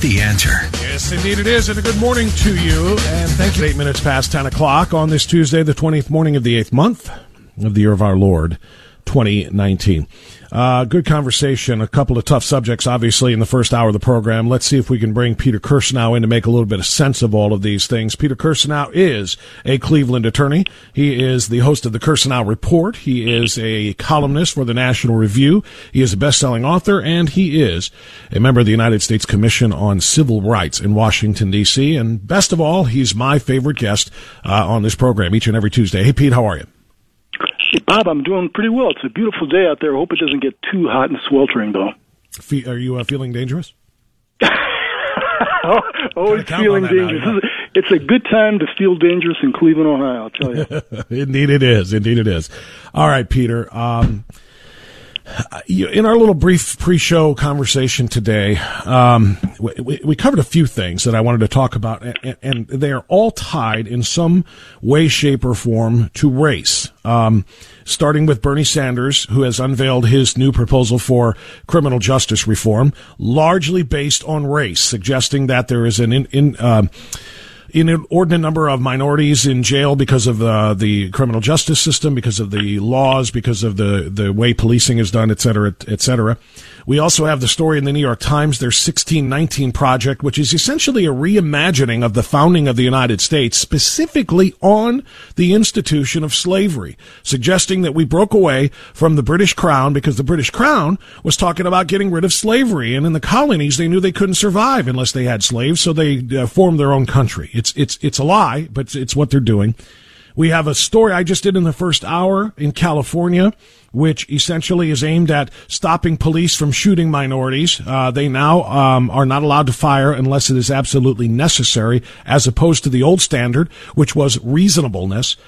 The answer. Yes, indeed it is. And a good morning to you. And thank you. Eight minutes past 10 o'clock on this Tuesday, the 20th morning of the eighth month of the year of our Lord, 2019. Uh, good conversation. A couple of tough subjects, obviously, in the first hour of the program. Let's see if we can bring Peter Kirsanow in to make a little bit of sense of all of these things. Peter Kirsanow is a Cleveland attorney. He is the host of the Kirsanow Report. He is a columnist for the National Review. He is a best-selling author, and he is a member of the United States Commission on Civil Rights in Washington, D.C. And best of all, he's my favorite guest uh, on this program each and every Tuesday. Hey, Pete, how are you? Bob, I'm doing pretty well. It's a beautiful day out there. I hope it doesn't get too hot and sweltering, though. Fe- are you uh, feeling dangerous? Always feeling that now, dangerous. yeah. It's a good time to feel dangerous in Cleveland, Ohio, I'll tell you. Indeed, it is. Indeed, it is. All right, Peter. Um, in our little brief pre-show conversation today, um, we, we- we covered a few things that I wanted to talk about, and, and they are all tied in some way, shape, or form to race. Um, starting with Bernie Sanders, who has unveiled his new proposal for criminal justice reform, largely based on race, suggesting that there is an in, in um, inordinate number of minorities in jail because of uh, the criminal justice system, because of the laws, because of the, the way policing is done, et cetera, et cetera. We also have the story in the New York Times, their 1619 project, which is essentially a reimagining of the founding of the United States, specifically on the institution of slavery, suggesting that we broke away from the British Crown because the British Crown was talking about getting rid of slavery. And in the colonies, they knew they couldn't survive unless they had slaves, so they uh, formed their own country. It's, it's, it's a lie, but it's, it's what they're doing. We have a story I just did in the first hour in California, which essentially is aimed at stopping police from shooting minorities. Uh, they now um, are not allowed to fire unless it is absolutely necessary, as opposed to the old standard, which was reasonableness.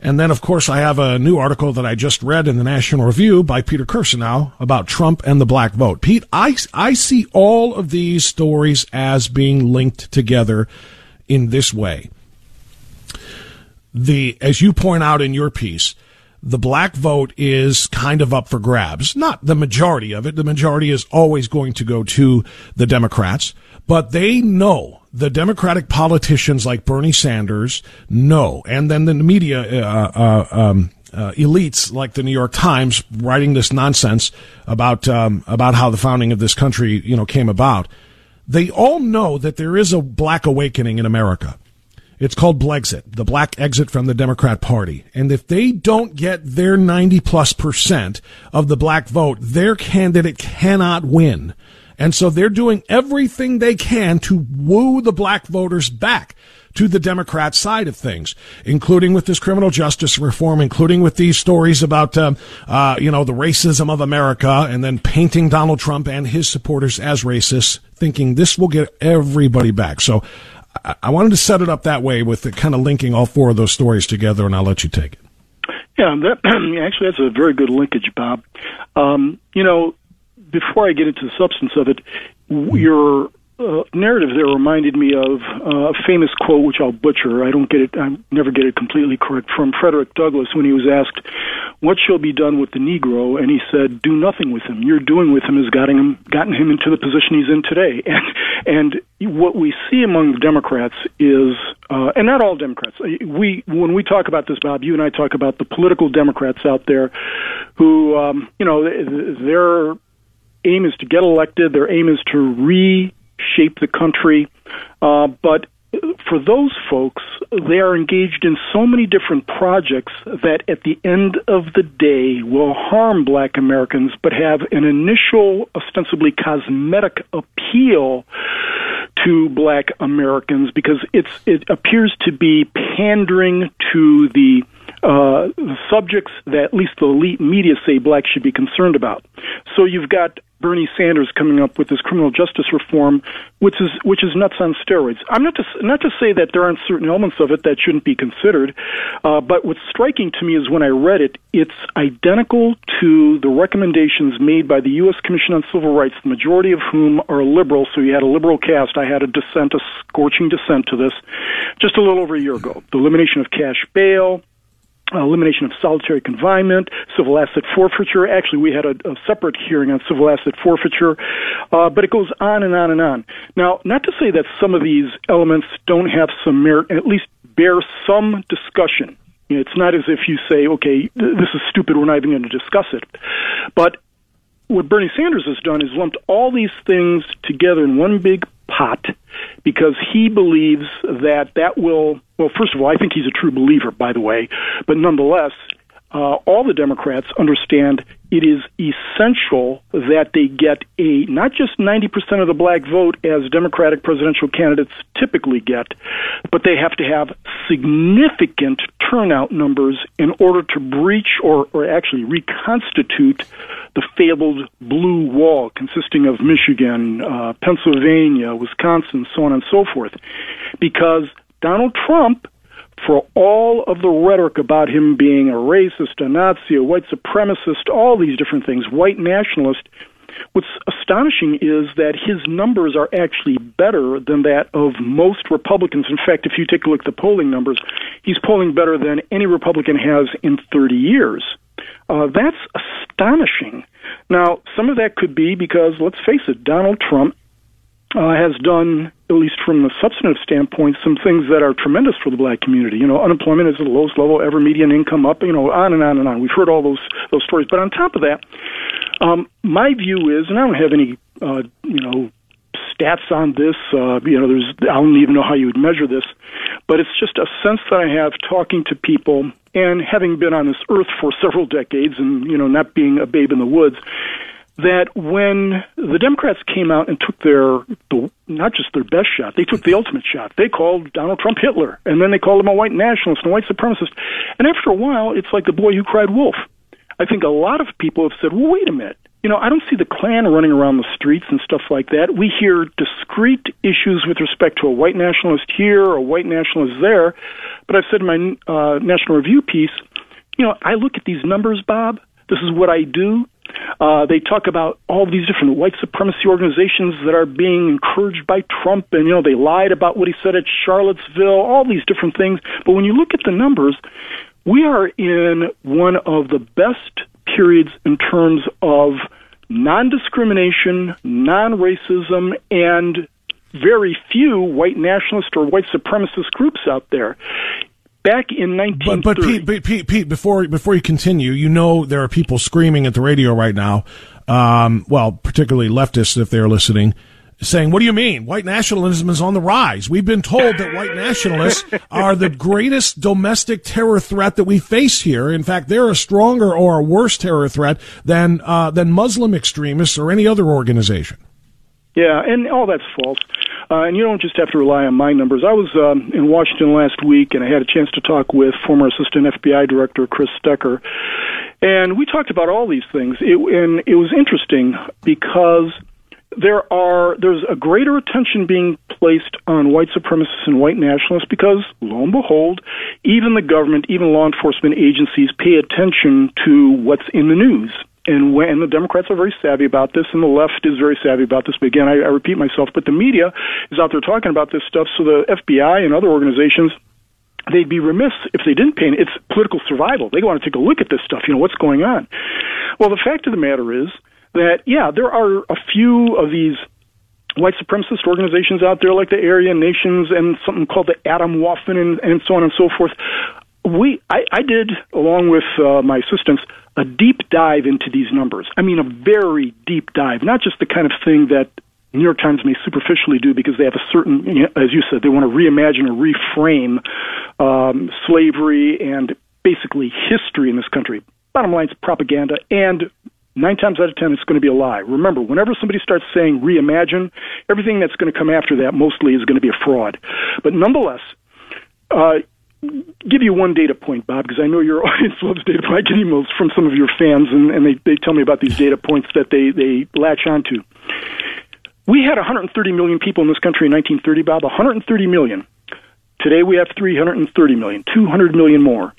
And then, of course, I have a new article that I just read in the National Review by Peter Kirsanow about Trump and the black vote. Pete, I, I see all of these stories as being linked together in this way the as you point out in your piece the black vote is kind of up for grabs not the majority of it the majority is always going to go to the democrats but they know the democratic politicians like bernie sanders know and then the media uh, uh, um, uh, elites like the New York Times writing this nonsense about um, about how the founding of this country you know came about. They all know that there is a black awakening in America. It's called Blexit, the black exit from the Democrat Party. And if they don't get their 90 plus percent of the black vote, their candidate cannot win. And so they're doing everything they can to woo the black voters back to the Democrat side of things, including with this criminal justice reform, including with these stories about, um, uh, you know, the racism of America and then painting Donald Trump and his supporters as racists, thinking this will get everybody back. So I, wanted to set it up that way with the kind of linking all four of those stories together, and I'll let you take it. Yeah, that, actually, that's a very good linkage, Bob. Um, you know, before I get into the substance of it, your uh, narrative there reminded me of uh, a famous quote, which I'll butcher. I don't get it. I never get it completely correct. From Frederick Douglass, when he was asked, "What shall be done with the Negro?" and he said, "Do nothing with him. You're doing with him has gotten him gotten him into the position he's in today." And and what we see among Democrats is, uh, and not all Democrats. We when we talk about this, Bob, you and I talk about the political Democrats out there, who um, you know their aim is to get elected. Their aim is to re shape the country. Uh, but for those folks, they are engaged in so many different projects that at the end of the day will harm black Americans but have an initial, ostensibly cosmetic appeal to black Americans because it's, it appears to be pandering to the uh, subjects that at least the elite media say blacks should be concerned about. So you've got Bernie Sanders coming up with this criminal justice reform, which is which is nuts on steroids. I'm not to not to say that there aren't certain elements of it that shouldn't be considered, uh, but what's striking to me is when I read it, it's identical to the recommendations made by the U.S. Commission on Civil Rights, the majority of whom are liberal. So you had a liberal cast. I had a dissent, a scorching dissent to this, just a little over a year ago. The elimination of cash bail elimination of solitary confinement, civil asset forfeiture. Actually, we had a, a separate hearing on civil asset forfeiture, uh, but it goes on and on and on. Now, not to say that some of these elements don't have some merit, at least bear some discussion. It's not as if you say, okay, this is stupid, we're not even going to discuss it. But what Bernie Sanders has done is lumped all these things together in one big pot because he believes that that will, well, first of all, I think he's a true believer, by the way, but nonetheless, uh, all the Democrats understand it is essential that they get a not just 90% of the black vote as Democratic presidential candidates typically get, but they have to have significant turnout numbers in order to breach or, or actually reconstitute the fabled blue wall consisting of Michigan, uh, Pennsylvania, Wisconsin, so on and so forth. Because Donald Trump for all of the rhetoric about him being a racist, a Nazi, a white supremacist, all these different things, white nationalist, what's astonishing is that his numbers are actually better than that of most Republicans. In fact, if you take a look at the polling numbers, he's polling better than any Republican has in 30 years. Uh, that's astonishing. Now, some of that could be because, let's face it, Donald Trump uh, has done, at least from the substantive standpoint, some things that are tremendous for the black community. You know, unemployment is at the lowest level ever, median income up, you know, on and on and on. We've heard all those those stories. But on top of that, um, my view is, and I don't have any, uh, you know, stats on this. Uh, you know, there's I don't even know how you would measure this, but it's just a sense that I have talking to people and having been on this earth for several decades, and you know, not being a babe in the woods that when the Democrats came out and took their the, not just their best shot, they took the ultimate shot. They called Donald Trump Hitler, and then they called him a white nationalist and a white supremacist. And after a while, it's like the boy who cried wolf. I think a lot of people have said, "Well, wait a minute. You know, I don't see the Klan running around the streets and stuff like that. We hear discrete issues with respect to a white nationalist here a white nationalist there." But I've said in my uh, National Review piece, you know, I look at these numbers, Bob. This is what I do uh, they talk about all these different white supremacy organizations that are being encouraged by Trump, and you know they lied about what he said at Charlottesville. All these different things. But when you look at the numbers, we are in one of the best periods in terms of non-discrimination, non-racism, and very few white nationalist or white supremacist groups out there back in 1930. But, but Pete, Pete, Pete, Pete, before before you continue, you know there are people screaming at the radio right now. Um, well, particularly leftists, if they're listening, saying, "What do you mean? White nationalism is on the rise? We've been told that white nationalists are the greatest domestic terror threat that we face here. In fact, they're a stronger or a worse terror threat than uh, than Muslim extremists or any other organization." Yeah, and all that's false. Uh, and you don't just have to rely on my numbers. I was um, in Washington last week, and I had a chance to talk with former Assistant FBI Director Chris Swecker, and we talked about all these things. It, and it was interesting because there are there's a greater attention being placed on white supremacists and white nationalists because lo and behold even the government even law enforcement agencies pay attention to what's in the news and when the Democrats are very savvy about this, and the left is very savvy about this. But again, I, I repeat myself, but the media is out there talking about this stuff. So the FBI and other organizations they'd be remiss if they didn't pay. It's political survival. They want to take a look at this stuff. You know what's going on. Well, the fact of the matter is that yeah, there are a few of these white supremacist organizations out there like the Aryan Nations and something called the Atomwaffen and, and so on and so forth. We, I, I did, along with uh, my assistants, a deep dive into these numbers. I mean, a very deep dive, not just the kind of thing that New York Times may superficially do because they have a certain, as you said, they want to reimagine or reframe um, slavery and basically history in this country. Bottom line, is propaganda, and nine times out of ten, it's going to be a lie. Remember, whenever somebody starts saying reimagine, everything that's going to come after that mostly is going to be a fraud. But nonetheless, uh, give you one data point, Bob, because I know your audience loves data points. I get emails from some of your fans, and, and they, they tell me about these data points that they, they latch onto. We had 130 million people in this country in 1930, Bob. 130 million. Today we have 330 million, 200 million more.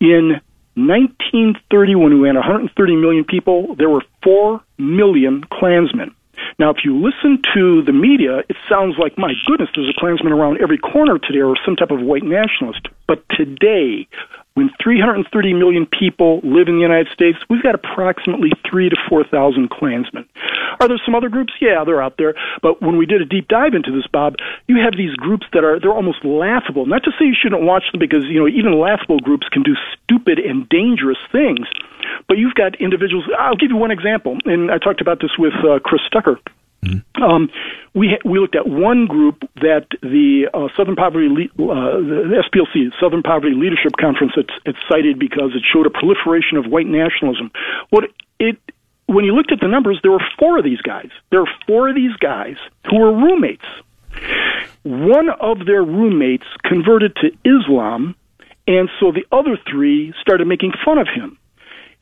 In 1930, when we had 130 million people, there were 4 million Klansmen. Now, if you listen to the media, it sounds like, my goodness, there's a Klansman around every corner today or some type of white nationalist. But today, when 330 million people live in the United States, we've got approximately three to 4,000 Klansmen. Are there some other groups? Yeah, they're out there. But when we did a deep dive into this, Bob, you have these groups that are, they're almost laughable. Not to say you shouldn't watch them because, you know, even laughable groups can do stupid and dangerous things. But you've got individuals, I'll give you one example, and I talked about this with uh, Chris Swecker. Mm-hmm. Um, we ha- we looked at one group that the uh, Southern Poverty Le- uh, the SPLC Southern Poverty Leadership Conference it's, it's cited because it showed a proliferation of white nationalism. What it when you looked at the numbers, there were four of these guys. There were four of these guys who were roommates. One of their roommates converted to Islam, and so the other three started making fun of him.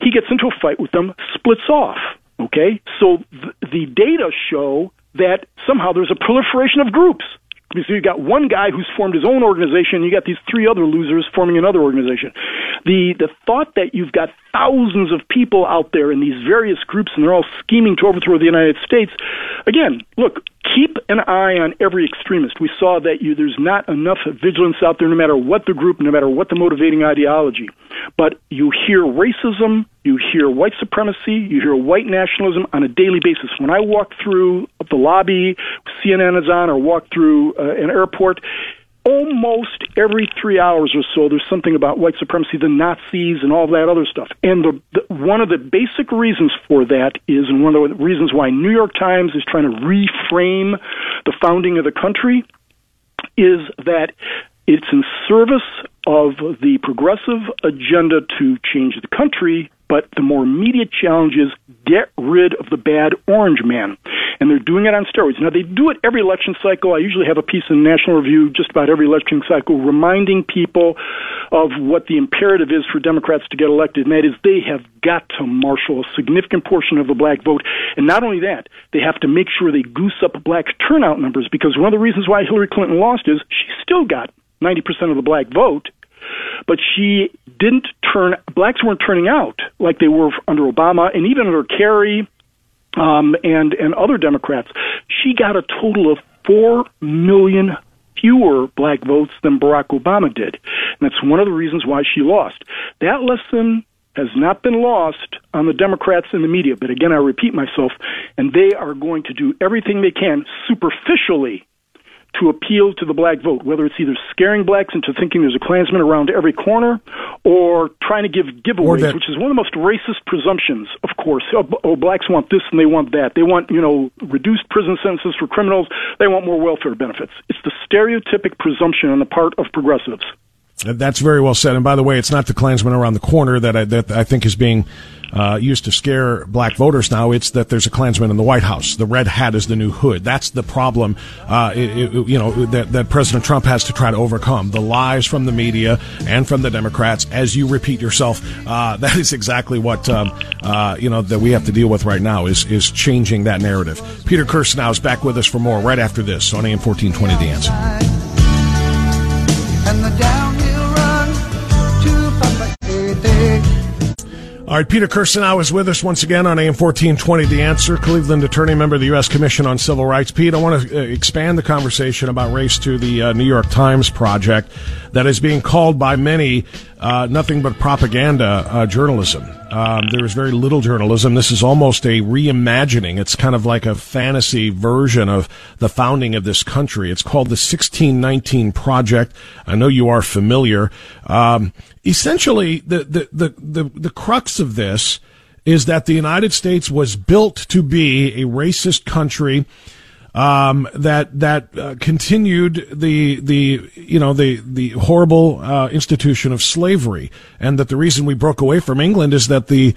He gets into a fight with them, splits off. Okay, so th- the data show that somehow there's a proliferation of groups. So you've got one guy who's formed his own organization, you got these three other losers forming another organization. The the thought that you've got thousands of people out there in these various groups and they're all scheming to overthrow the United States. Again, look, keep an eye on every extremist. We saw that you, there's not enough vigilance out there, no matter what the group, no matter what the motivating ideology. But you hear racism, you hear white supremacy, you hear white nationalism on a daily basis. When I walk through the lobby, CNN is on, or walk through uh, an airport, almost every three hours or so, there's something about white supremacy, the Nazis, and all that other stuff. And the, the, one of the basic reasons for that is, and one of the reasons why New York Times is trying to reframe the founding of the country, is that it's in service of the progressive agenda to change the country but the more immediate challenge is get rid of the bad orange man. And they're doing it on steroids. Now, they do it every election cycle. I usually have a piece in National Review just about every election cycle reminding people of what the imperative is for Democrats to get elected, and that is they have got to marshal a significant portion of the black vote. And not only that, they have to make sure they goose up black turnout numbers because one of the reasons why Hillary Clinton lost is she still got 90% of the black vote but she didn't turn. Blacks weren't turning out like they were under Obama, and even under Kerry um, and and other Democrats. She got a total of four million fewer black votes than Barack Obama did, and that's one of the reasons why she lost. That lesson has not been lost on the Democrats and the media. But again, I repeat myself, and they are going to do everything they can superficially to appeal to the black vote, whether it's either scaring blacks into thinking there's a Klansman around every corner or trying to give giveaways, that, which is one of the most racist presumptions, of course. Oh, oh, blacks want this and they want that. They want, you know, reduced prison sentences for criminals. They want more welfare benefits. It's the stereotypic presumption on the part of progressives. That's very well said. And by the way, it's not the Klansman around the corner that I, that I think is being uh, used to scare black voters now. It's that there's a Klansman in the White House. The red hat is the new hood. That's the problem, uh, it, it, you know, that, that President Trump has to try to overcome. The lies from the media and from the Democrats, as you repeat yourself, uh, that is exactly what, um, uh, you know, that we have to deal with right now is, is changing that narrative. Peter Kirsanow is back with us for more right after this on AM 1420 The Answer. All right, Peter Kirsanow is with us once again on AM 1420 The Answer, Cleveland attorney, member of the U.S. Commission on Civil Rights. Pete, I want to uh, expand the conversation about race to the uh, New York Times project that is being called by many uh, nothing but propaganda uh, journalism. Um, there is very little journalism. This is almost a reimagining. It's kind of like a fantasy version of the founding of this country. It's called the 1619 Project. I know you are familiar. Um, essentially, the, the, the, the, the crux of this is that the United States was built to be a racist country um, that that uh, continued the the you know the the horrible uh, institution of slavery, and that the reason we broke away from England is that the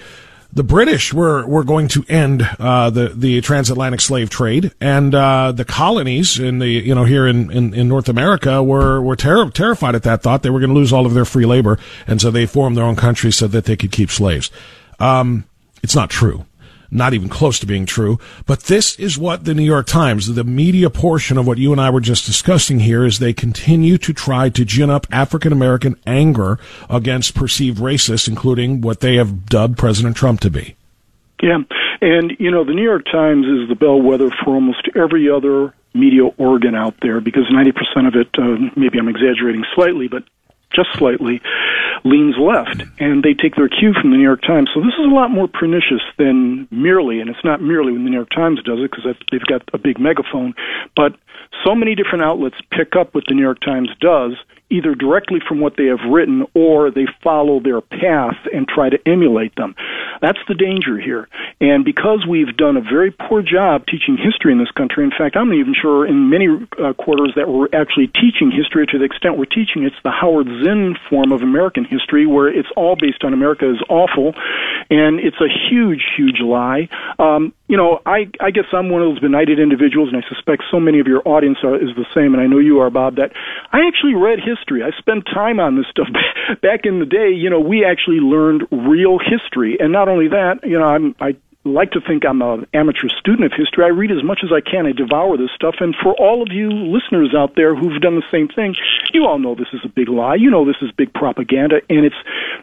the British were, were going to end uh, the the transatlantic slave trade, and uh, the colonies in the you know here in, in, in North America were were ter- terrified at that thought they were going to lose all of their free labor, and so they formed their own country so that they could keep slaves. Um, it's not true not even close to being true. But this is what the New York Times, the media portion of what you and I were just discussing here, is they continue to try to gin up African American anger against perceived racists, including what they have dubbed President Trump to be. Yeah, and you know, the New York Times is the bellwether for almost every other media organ out there because 90% of it, uh, maybe I'm exaggerating slightly, but just slightly, leans left, and they take their cue from the New York Times. So this is a lot more pernicious than merely, and it's not merely when the New York Times does it because they've got a big megaphone, but so many different outlets pick up what the New York Times does either directly from what they have written or they follow their path and try to emulate them. That's the danger here. And because we've done a very poor job teaching history in this country, in fact, I'm not even sure in many uh, quarters that we're actually teaching history to the extent we're teaching it's the Howard Zinn form of American history where it's all based on America is awful and it's a huge, huge lie. Um, you know, I, I guess I'm one of those benighted individuals, and I suspect so many of your audience are, is the same, and I know you are, Bob, that I actually read history. I spent time on this stuff. Back in the day, you know, we actually learned real history. And not only that, you know, I'm, I like to think I'm an amateur student of history. I read as much as I can. I devour this stuff. And for all of you listeners out there who've done the same thing, you all know this is a big lie. You know this is big propaganda. And it's,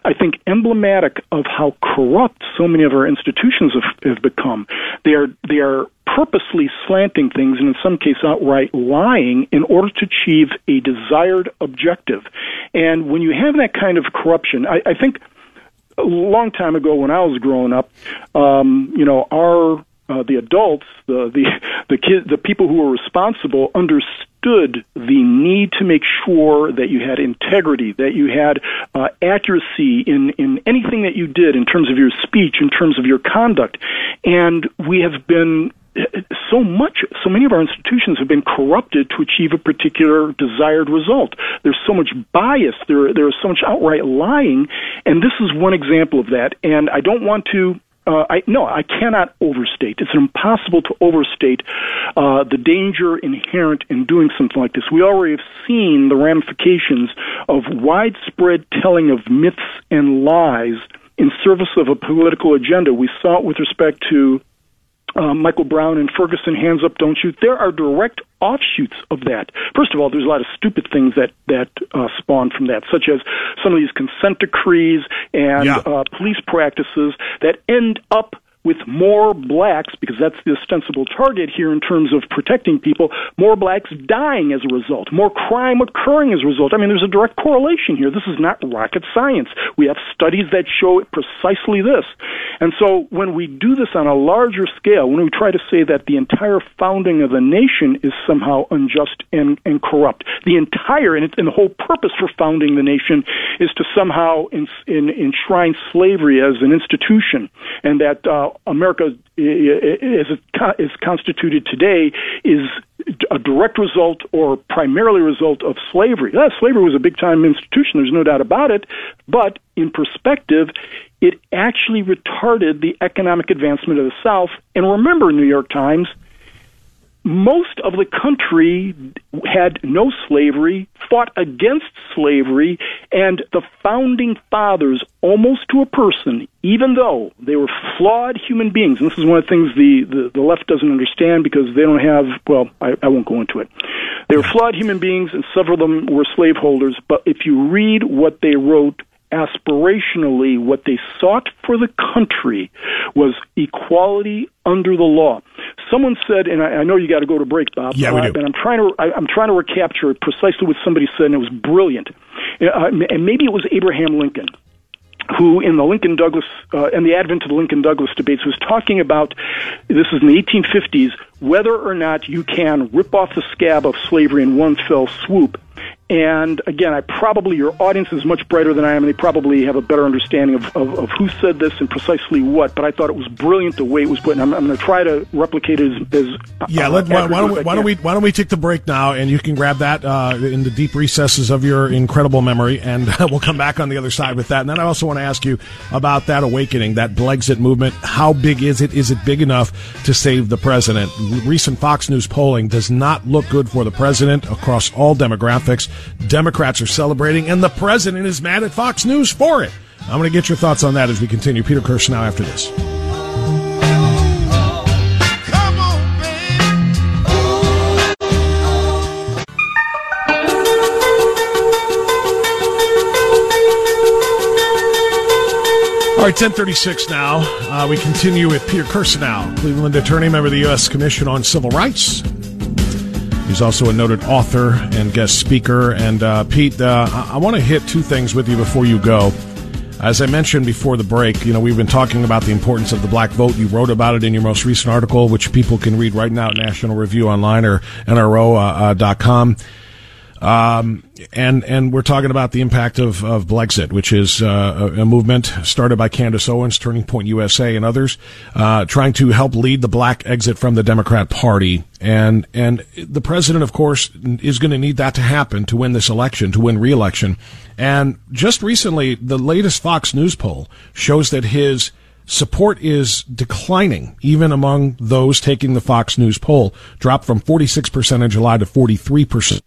I think, emblematic of how corrupt so many of our institutions have, have become. They are, they are purposely slanting things and in some cases outright lying in order to achieve a desired objective. And when you have that kind of corruption, I, I think a long time ago when I was growing up, um, you know, our uh, the adults, the the the kids, the people who were responsible understood the need to make sure that you had integrity, that you had uh, accuracy in in anything that you did in terms of your speech, in terms of your conduct, and we have been so much, so many of our institutions have been corrupted to achieve a particular desired result. There's so much bias. There, there is so much outright lying, and this is one example of that. And I don't want to uh, I no, I cannot overstate. It's impossible to overstate uh, the danger inherent in doing something like this. We already have seen the ramifications of widespread telling of myths and lies in service of a political agenda. We saw it with respect to uh, Michael Brown and Ferguson, hands up, don't shoot. There are direct offshoots of that. First of all, there's a lot of stupid things that that uh, spawn from that, such as some of these consent decrees and yeah. uh, police practices that end up with more blacks, because that's the ostensible target here in terms of protecting people, more blacks dying as a result, more crime occurring as a result. I mean, there's a direct correlation here. This is not rocket science. We have studies that show precisely this. And so when we do this on a larger scale, when we try to say that the entire founding of the nation is somehow unjust and, and corrupt, the entire and, it, and the whole purpose for founding the nation is to somehow in, in, enshrine slavery as an institution, and that uh, America, as it is constituted today, is a direct result or primarily result of slavery. Yeah, slavery was a big time institution, there's no doubt about it, but in perspective, it actually retarded the economic advancement of the South. And remember, New York Times, most of the country had no slavery, fought against slavery, and the founding fathers, almost to a person, even though they were flawed human beings, and this is one of the things the, the, the left doesn't understand because they don't have, well, I, I won't go into it. They were flawed human beings, and several of them were slaveholders, but if you read what they wrote, aspirationally, what they sought for the country was equality under the law. Someone said, and I, I know you got to go to break, Bob. Yeah, we uh, do. And I'm trying to, I, I'm trying to recapture precisely what somebody said, and it was brilliant. Uh, and maybe it was Abraham Lincoln who in the Lincoln Douglas uh, and the advent of the Lincoln Douglas debates was talking about this is in the 1850s whether or not you can rip off the scab of slavery in one fell swoop and again, I probably your audience is much brighter than I am, and they probably have a better understanding of, of, of who said this and precisely what. But I thought it was brilliant the way it was put. And I'm, I'm going to try to replicate it as, as yeah. Uh, let, why, why, don't we, why don't we why don't we take the break now, and you can grab that uh, in the deep recesses of your incredible memory, and we'll come back on the other side with that. And then I also want to ask you about that awakening, that Blexit movement. How big is it? Is it big enough to save the president? Recent Fox News polling does not look good for the president across all demographics. Democrats are celebrating, and the president is mad at Fox News for it. I'm going to get your thoughts on that as we continue. Peter Kirsanow after this. All right, 1036 now. Uh, we continue with Peter Kirsanow, Cleveland attorney, member of the U.S. Commission on Civil Rights. He's also a noted author and guest speaker. And uh, Pete, uh, I, want to hit two things with you before you go. As I mentioned before the break, you know, we've been talking about the importance of the black vote. You wrote about it in your most recent article, which people can read right now at National Review Online or NRO.com. Uh, um, and and we're talking about the impact of, of Blexit, which is uh, a, movement started by Candace Owens, Turning Point USA, and others, uh, trying to help lead the black exit from the Democrat Party. And and the president, of course, is going to need that to happen to win this election, to win re-election. And just recently, the latest Fox News poll shows that his support is declining, even among those taking the Fox News poll, dropped from 46% in July to 43%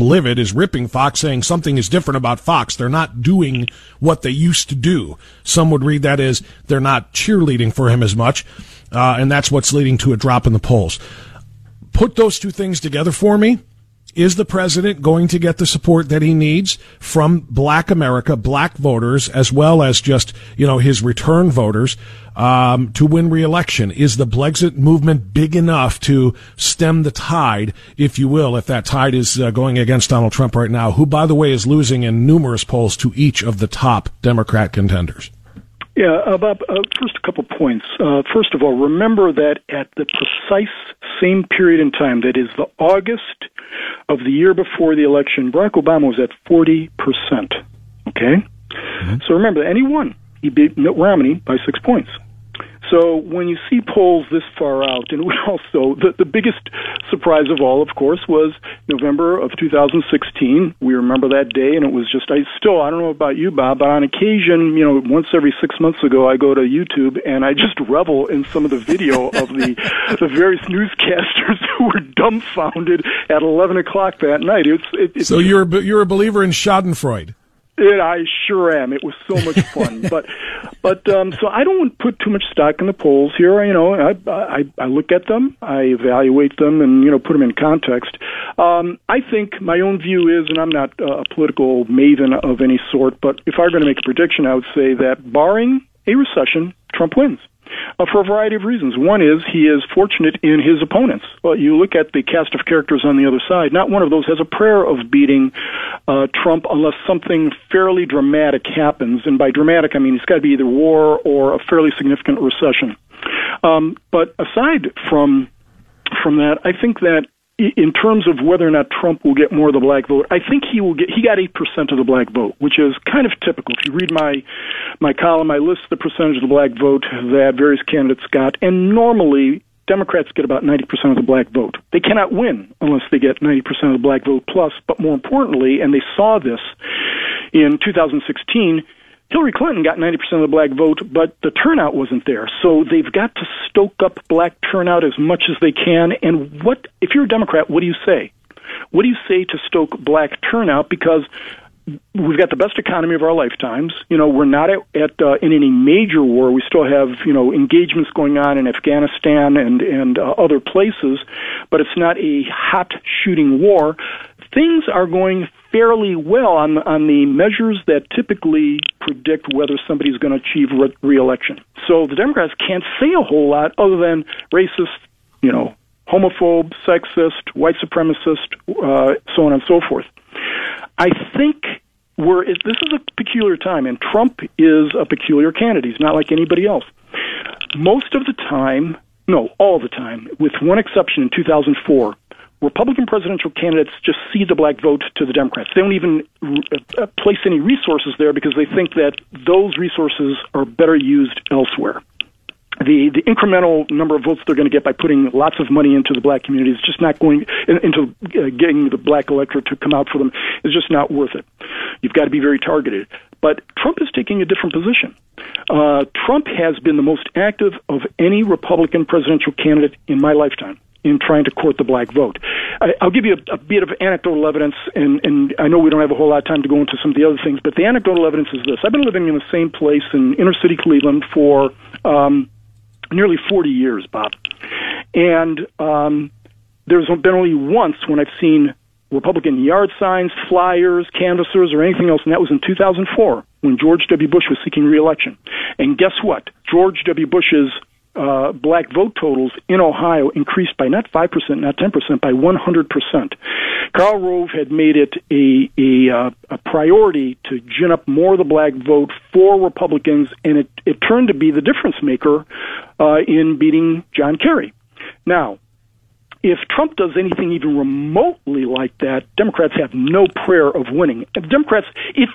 livid is ripping Fox, saying something is different about Fox. They're not doing what they used to do. Some would read that as they're not cheerleading for him as much, uh, and that's what's leading to a drop in the polls. Put those two things together for me, is the president going to get the support that he needs from black America, black voters, as well as just, you know, his return voters, um, to win reelection? Is the Blexit movement big enough to stem the tide, if you will, if that tide is uh, going against Donald Trump right now, who, by the way, is losing in numerous polls to each of the top Democrat contenders? Yeah, uh, Bob, uh, first a couple points. Uh, first of all, remember that at the precise same period in time, that is the August of the year before the election, Barack Obama was at 40%. Okay? Mm-hmm. So remember, and he won. He beat Mitt Romney by six points. So when you see polls this far out, and also the, the biggest surprise of all, of course, was November of 2016. We remember that day, and it was just I still I don't know about you, Bob, but on occasion, you know, once every six months ago, I go to YouTube and I just revel in some of the video of the the various newscasters who were dumbfounded at 11 o'clock that night. It's it, it's so you're you're a believer in Schadenfreude. It, I sure am. It was so much fun, but but um, so I don't put too much stock in the polls here. You know, I, I I look at them, I evaluate them, and you know put them in context. Um, I think my own view is, and I'm not a political maven of any sort, but if I were going to make a prediction, I would say that barring a recession, Trump wins. Uh, for a variety of reasons. One is he is fortunate in his opponents. Well, you look at the cast of characters on the other side, not one of those has a prayer of beating uh, Trump unless something fairly dramatic happens. And by dramatic, I mean it's got to be either war or a fairly significant recession. Um, but aside from from that, I think that in terms of whether or not Trump will get more of the black vote, I think he will get. He got eight percent of the black vote, which is kind of typical. If you read my my column, I list the percentage of the black vote that various candidates got, and normally Democrats get about 90% of the black vote. They cannot win unless they get 90% of the black vote plus, but more importantly, and they saw this in 2016, Hillary Clinton got 90% of the black vote, but the turnout wasn't there. So they've got to stoke up black turnout as much as they can. And what, if you're a Democrat, what do you say? What do you say to stoke black turnout? Because we've got the best economy of our lifetimes. You know, we're not at, at uh, in any major war. We still have you know engagements going on in Afghanistan and and uh, other places, but it's not a hot shooting war. Things are going fairly well on on the measures that typically predict whether somebody's going to achieve re- reelection. So the Democrats can't say a whole lot other than racist, you know, homophobe, sexist, white supremacist, uh, so on and so forth. I think we're this is a peculiar time, and Trump is a peculiar candidate. He's not like anybody else. Most of the time, no, all the time, with one exception in 2004 Republican presidential candidates just cede the black vote to the Democrats. They don't even uh, place any resources there because they think that those resources are better used elsewhere. The the incremental number of votes they're going to get by putting lots of money into the black community is just not going into uh, getting the black electorate to come out for them is just not worth it. You've got to be very targeted. But Trump is taking a different position. Uh, Trump has been the most active of any Republican presidential candidate in my lifetime in trying to court the black vote. I, will give you a, a, bit of anecdotal evidence, and, and I know we don't have a whole lot of time to go into some of the other things, but the anecdotal evidence is this. I've been living in the same place in inner city Cleveland for um, nearly 40 years, Bob. And um, there's been only once when I've seen Republican yard signs, flyers, canvassers, or anything else, and that was in 2004 when George W. Bush was seeking reelection. And guess what? George W. Bush's uh, black vote totals in Ohio increased by not 5%, not 10%, by 100%. Karl Rove had made it a, a, uh, a priority to gin up more of the black vote for Republicans, and it, it turned to be the difference maker uh, in beating John Kerry. Now, if Trump does anything even remotely like that, Democrats have no prayer of winning. If Democrats, if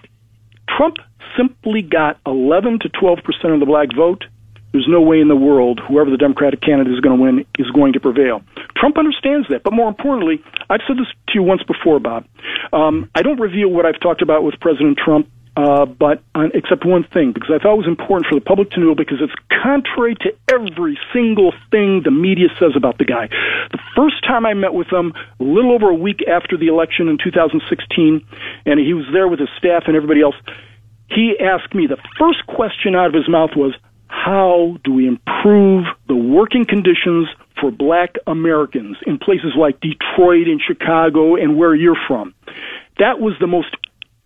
Trump simply got 11 to 12 percent of the black vote, there's no way in the world whoever the Democratic candidate is going to win is going to prevail. Trump understands that, but more importantly, I've said this to you once before, Bob. Um, I don't reveal what I've talked about with President Trump uh, but except one thing, because I thought it was important for the public to know, because it's contrary to every single thing the media says about the guy. The first time I met with him, a little over a week after the election in 2016, and he was there with his staff and everybody else, he asked me the first question out of his mouth was, how do we improve the working conditions for black Americans in places like Detroit and Chicago and where you're from? That was the most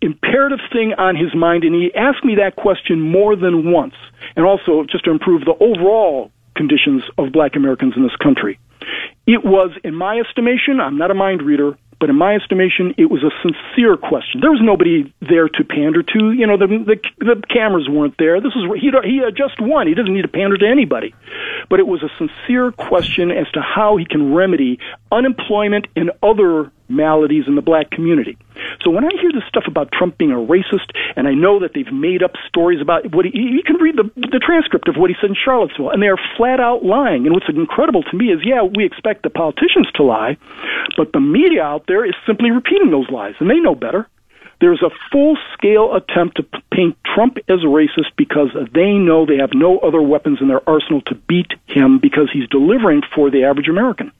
imperative thing on his mind, and he asked me that question more than once, and also just to improve the overall conditions of black Americans in this country. It was, in my estimation, I'm not a mind reader, but in my estimation, it was a sincere question. There was nobody there to pander to. You know, the the, the cameras weren't there. This is he he had just won. He doesn't need to pander to anybody. But it was a sincere question as to how he can remedy unemployment and other maladies in the black community. So when I hear this stuff about Trump being a racist, and I know that they've made up stories about what he, you can read the, the transcript of what he said in Charlottesville, and they are flat out lying. And what's incredible to me is, yeah, we expect the politicians to lie, but the media out there is simply repeating those lies, and they know better. There's a full scale attempt to paint Trump as a racist because they know they have no other weapons in their arsenal to beat him because he's delivering for the average American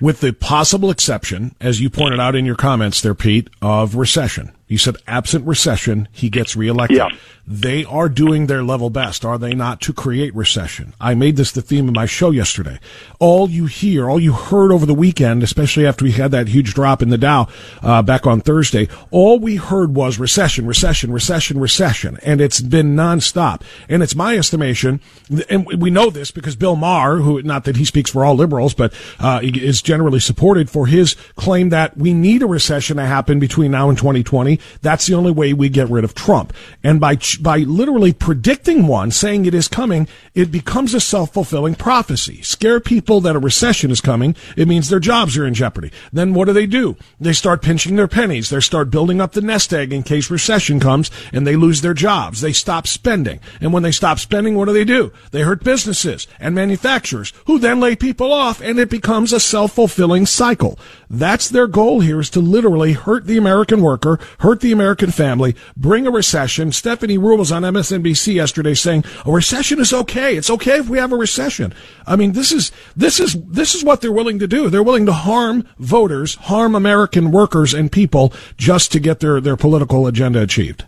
with the possible exception, as you pointed out in your comments there, Pete, of recession. He said, absent recession, he gets reelected. Yeah. They are doing their level best, are they not, to create recession? I made this the theme of my show yesterday. All you hear, all you heard over the weekend, especially after we had that huge drop in the Dow uh, back on Thursday, all we heard was recession, recession, recession, recession, and it's been nonstop. And it's my estimation, and we know this because Bill Maher, who not that he speaks for all liberals, but uh, is generally supported for his claim that we need a recession to happen between now and 2020. That's the only way we get rid of Trump. And by by literally predicting one, saying it is coming, it becomes a self-fulfilling prophecy. Scare people that a recession is coming, it means their jobs are in jeopardy. Then what do they do? They start pinching their pennies. They start building up the nest egg in case recession comes and they lose their jobs. They stop spending. And when they stop spending, what do they do? They hurt businesses and manufacturers who then lay people off and it becomes a self-fulfilling cycle. That's their goal here is to literally hurt the American worker, hurt the American family, bring a recession. Stephanie Ruhle was on MSNBC yesterday saying a recession is okay. It's okay if we have a recession. I mean, this is this is this is what they're willing to do. They're willing to harm voters, harm American workers and people just to get their their political agenda achieved.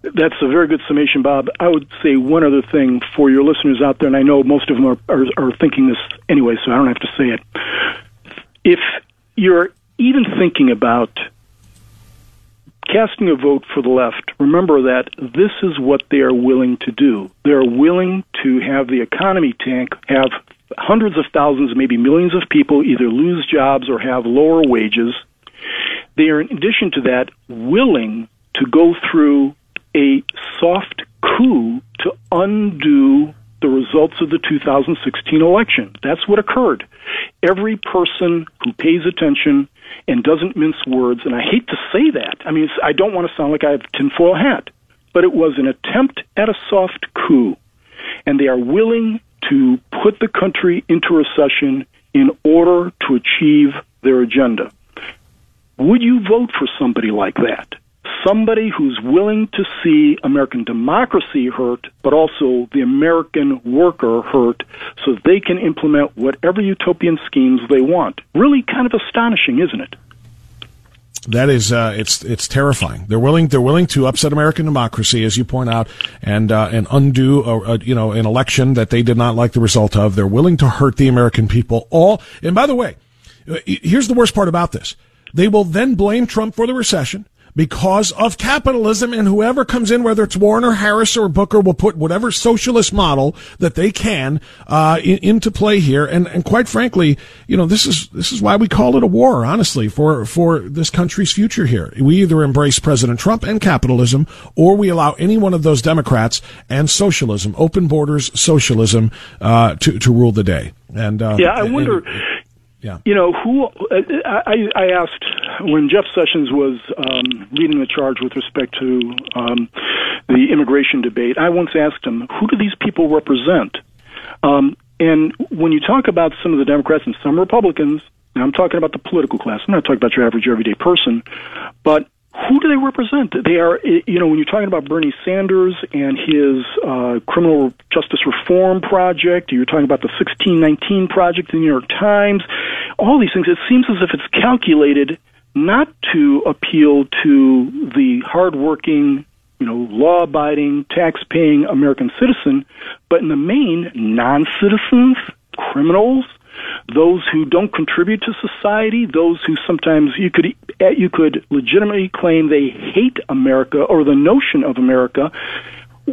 That's a very good summation, Bob. I would say one other thing for your listeners out there, and I know most of them are, are, are thinking this anyway, so I don't have to say it. If you're even thinking about casting a vote for the left, remember that this is what they are willing to do. They're willing to have the economy tank, have hundreds of thousands, maybe millions of people either lose jobs or have lower wages. They are, in addition to that, willing to go through a soft coup to undo the results of the 2016 election. That's what occurred. Every person who pays attention and doesn't mince words, and I hate to say that. I mean, I don't want to sound like I have a tinfoil hat, but it was an attempt at a soft coup, and they are willing to put the country into recession in order to achieve their agenda. Would you vote for somebody like that? Somebody who's willing to see American democracy hurt, but also the American worker hurt, so they can implement whatever utopian schemes they want. Really, kind of astonishing, isn't it? That is, uh, it's it's terrifying. They're willing they're willing to upset American democracy, as you point out, and uh, and undo a, a, you know an election that they did not like the result of. They're willing to hurt the American people. All and by the way, here's the worst part about this: they will then blame Trump for the recession because of capitalism and whoever comes in, whether it's Warren or Harris or Booker, will put whatever socialist model that they can uh, in, into play here. And, and quite frankly, you know, this is this is why we call it a war, honestly, for for this country's future here. We either embrace President Trump and capitalism, or we allow any one of those Democrats and socialism, open borders socialism, uh, to to rule the day. And uh, yeah, I wonder. And, yeah. You know, who I, I asked when Jeff Sessions was um, leading the charge with respect to um, the immigration debate. I once asked him, "Who do these people represent?" Um, and when you talk about some of the Democrats and some Republicans, I'm talking about the political class. I'm not talking about your average everyday person, but who do they represent? They are, you know, when you're talking about Bernie Sanders and his uh, criminal justice reform project, you're talking about the 1619 project in the New York Times, all these things, it seems as if it's calculated not to appeal to the hardworking, you know, law abiding, tax paying American citizen, but in the main, non citizens, criminals, those who don't contribute to society, those who sometimes you could you could legitimately claim they hate America or the notion of America.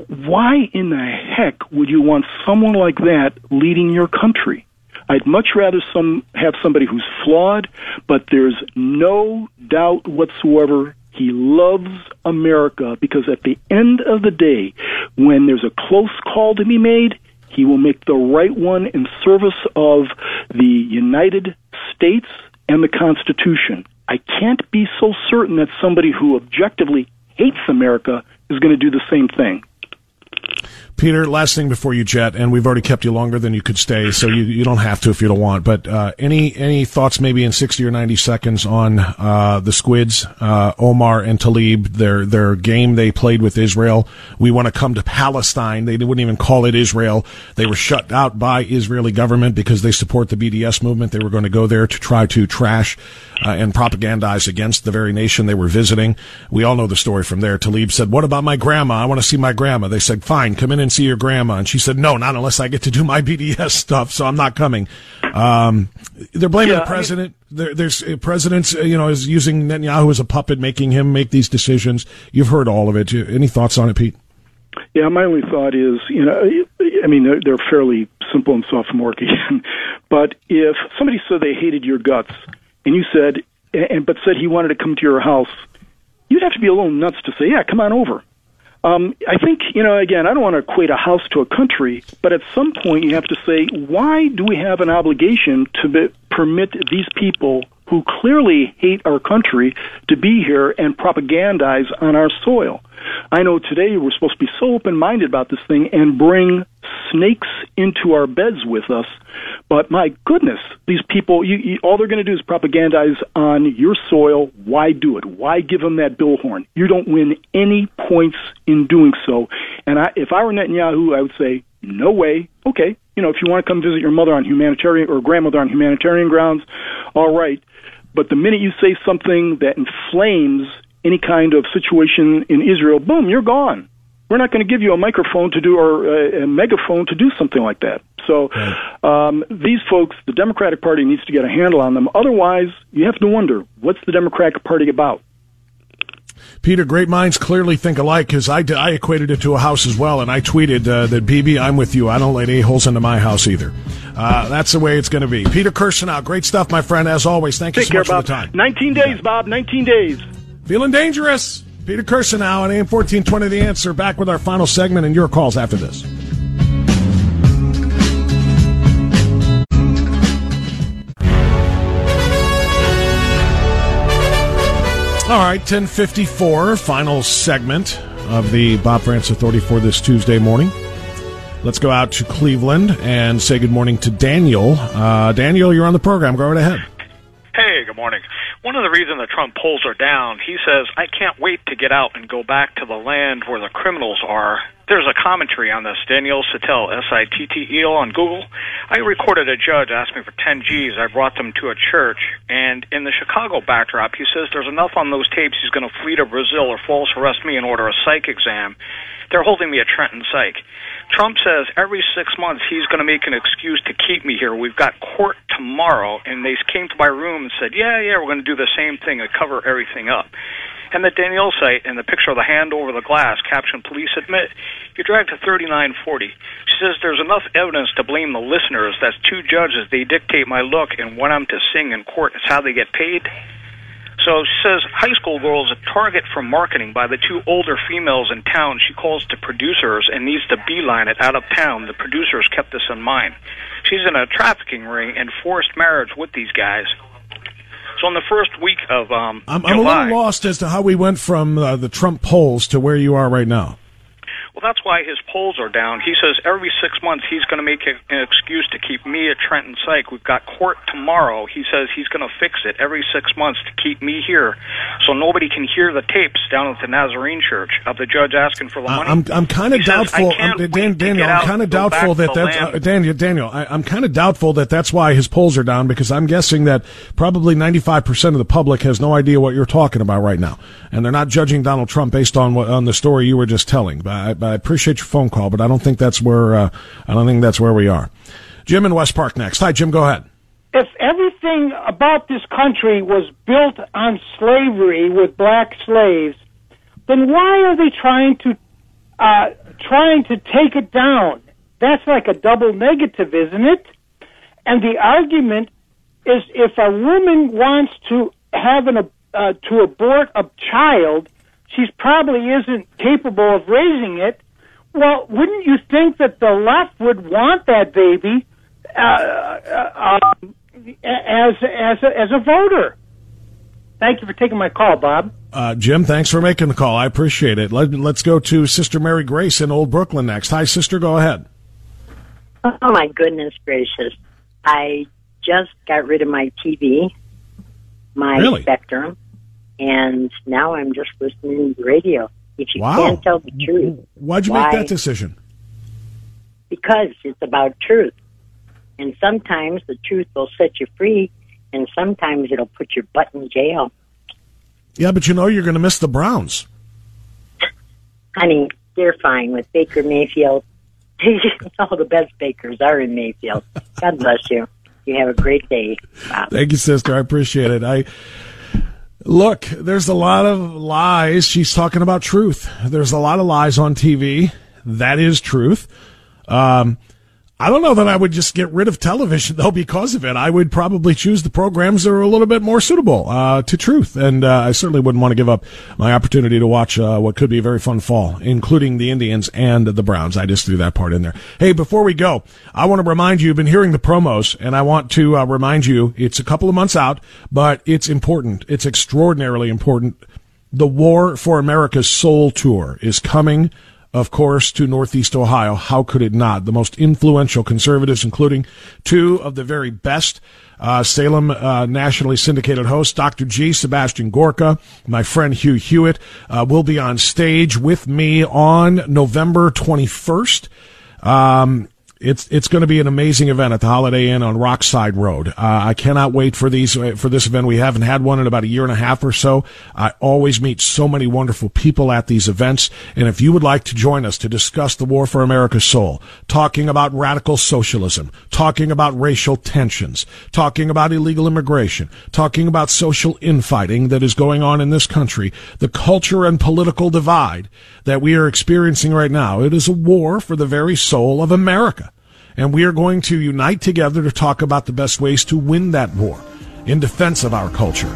Why in the heck would you want someone like that leading your country? I'd much rather some have somebody who's flawed, but there's no doubt whatsoever he loves America because at the end of the day, when there's a close call to be made, he will make the right one in service of the United States and the Constitution. I can't be so certain that somebody who objectively hates America is going to do the same thing. Peter, last thing before you jet, and we've already kept you longer than you could stay, so you, you don't have to if you don't want. But uh, any any thoughts, maybe in sixty or ninety seconds, on uh, the Squids, uh, Omar and Tlaib, their their game they played with Israel? We want to come to Palestine. They wouldn't even call it Israel. They were shut out by Israeli government because they support the BDS movement. They were going to go there to try to trash uh, and propagandize against the very nation they were visiting. We all know the story from there. Tlaib said, "What about my grandma? I want to see my grandma." They said, "Fine, come in and see your grandma. And she said, no, not unless I get to do my BDS stuff. So I'm not coming. Um, they're blaming Yeah, the president. there, there's uh, presidents, uh, you know, is using Netanyahu as a puppet, making him make these decisions. You've heard all of it. You- Any thoughts on it, Pete? Yeah, my only thought is, you know, I mean, they're, they're fairly simple and sophomoric again. but if somebody said they hated your guts, and you said, and but said he wanted to come to your house, you'd have to be a little nuts to say, yeah, come on over. Um, I think, you know, again, I don't want to equate a house to a country, but at some point you have to say, why do we have an obligation to be, permit these people who clearly hate our country to be here and propagandize on our soil? I know today we're supposed to be so open minded about this thing and bring snakes into our beds with us. But my goodness, these people, you, you, all they're going to do is propagandize on your soil. Why do it? Why give them that billhorn? You don't win any points in doing so. And I, if I were Netanyahu, I would say, no way. Okay, you know, if you want to come visit your mother on humanitarian or grandmother on humanitarian grounds, all right. But the minute you say something that inflames any kind of situation in Israel, boom, you're gone. We're not going to give you a microphone to do or a, a megaphone to do something like that. So um, these folks, the Democratic Party needs to get a handle on them. Otherwise, you have to wonder what's the Democratic Party about. Peter, great minds clearly think alike because I, I equated it to a house as well, and I tweeted uh, that Bibi, I'm with you. I don't let any holes into my house either. Uh, that's the way it's going to be. Peter Kirsanow, great stuff, my friend, as always. Thank you Take so care, much for the time. 19 days, Bob. 19 days. Feeling dangerous. Peter Kirsanow on AM 1420 The Answer. Back with our final segment and your calls after this. All right, 1054, final segment of the Bob Frantz Authority for this Tuesday morning. Let's go out to Cleveland and say good morning to Daniel. Uh, Daniel, you're on the program. Go right ahead. Hey, good morning. One of the reasons the Trump polls are down, he says, I can't wait to get out and go back to the land where the criminals are. There's a commentary on this, Daniel Sittel, S-I-T-T-E-L on Google. I recorded a judge asking for 10 G's. I brought them to a church, and in the Chicago backdrop, he says there's enough on those tapes he's going to flee to Brazil or false arrest me and order a psych exam. They're holding me at Trenton Psych. Trump says every six months he's going to make an excuse to keep me here. We've got court tomorrow, and they came to my room and said, "Yeah, yeah, we're going to do the same thing and cover everything up." And the Danielle site and the picture of the hand over the glass, caption police admit, you dragged to 3940. She says there's enough evidence to blame the listeners. That's two judges. They dictate my look and when I'm to sing in court. It's how they get paid. So she says high school girl is a target for marketing by the two older females in town. She calls to producers and needs to beeline it out of town. The producers kept this in mind. She's in a trafficking ring and forced marriage with these guys. So in the first week of um, I'm, I'm a little lost as to how we went from uh, the Trump polls to where you are right now. That's why his polls are down. He says every six months he's going to make a, an excuse to keep me at Trenton Psych. We've got court tomorrow. He says he's going to fix it every six months to keep me here, so nobody can hear the tapes down at the Nazarene Church of the judge asking for the money. I'm I'm kind of says, doubtful. "I can't I'm, Dan, Daniel, I'm kind of and go back doubtful that that's uh, Daniel. Daniel, I, I'm kind of doubtful that that's why his polls are down because I'm guessing that probably 95 percent of the public has no idea what you're talking about right now, and they're not judging Donald Trump based on what on the story you were just telling. But I appreciate your phone call, but I don't think that's where uh, I don't think that's where we are. Jim in West Park next. Hi, Jim. Go ahead. if everything about this country was built on slavery with black slaves, then why are they trying to uh, trying to take it down? That's like a double negative, isn't it? And the argument is if a woman wants to have an uh, to abort a child, she's probably isn't capable of raising it. Well, wouldn't you think that the left would want that baby uh, uh, um, as as a, as a voter? Thank you for taking my call, Bob. Uh, Jim, thanks for making the call. I appreciate it. Let, let's go to Sister Mary Grace in Old Brooklyn next. Hi, sister. Go ahead. Oh my goodness gracious! I just got rid of my TV, my Really? Spectrum, and now I'm just listening to the radio. If you Wow. can't tell the mm-hmm. truth, Why'd you why? make that decision? Because it's about truth, and sometimes the truth will set you free, and sometimes it'll put your butt in jail. Yeah, but you know you're going to miss the Browns. Honey, they're fine with Baker Mayfield. All the best bakers are in Mayfield. God bless you. You have a great day. Bob. Thank you, sister. I appreciate it. I look. There's a lot of lies. She's talking about truth. There's a lot of lies on TV. That is truth. Um, I don't know that I would just get rid of television though because of it. I would probably choose the programs that are a little bit more suitable uh, to truth, and uh, I certainly wouldn't want to give up my opportunity to watch uh, what could be a very fun fall, including the Indians and the Browns. I just threw that part in there. Hey, before we go, I want to remind you. You've been hearing the promos, and I want to uh, remind you it's a couple of months out, but it's important. It's extraordinarily important. The War for America's Soul Tour is coming of course, to Northeast Ohio. How could it not? The most influential conservatives, including two of the very best uh, Salem uh, nationally syndicated hosts, Dr. G. Sebastian Gorka, my friend Hugh Hewitt, uh, will be on stage with me on November 21st. Um, it's it's going to be an amazing event at the Holiday Inn on Rockside Road. Uh, I cannot wait for these for this event. We haven't had one in about a year and a half or so. I always meet so many wonderful people at these events, and if you would like to join us to discuss the war for America's soul, talking about radical socialism, talking about racial tensions, talking about illegal immigration, talking about social infighting that is going on in this country, the culture and political divide that we are experiencing right now, it is a war for the very soul of America. And we are going to unite together to talk about the best ways to win that war in defense of our culture.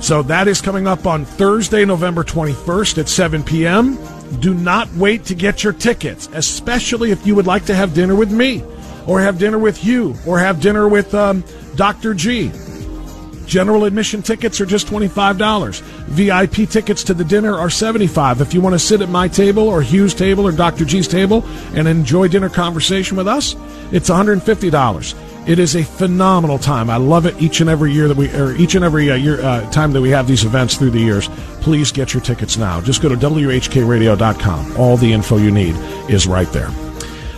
So that is coming up on Thursday, November 21st at 7 p.m. Do not wait to get your tickets, especially if you would like to have dinner with me, or have dinner with you, or have dinner with um, Dr. G. General admission tickets are just $25. VIP tickets to the dinner are $75. If you want to sit at my table or Hugh's table or Dr. G's table and enjoy dinner conversation with us, it's $150. It is a phenomenal time. I love it each and every year that we, or each and every uh, year uh, time that we have these events through the years. Please get your tickets now. Just go to whkradio.com. All the info you need is right there.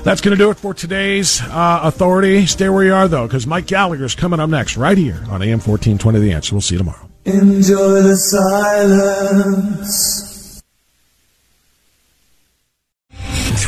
That's going to do it for today's uh, Authority. Stay where you are, though, because Mike Gallagher is coming up next right here on AM 1420 The Answer. We'll see you tomorrow. Enjoy the silence.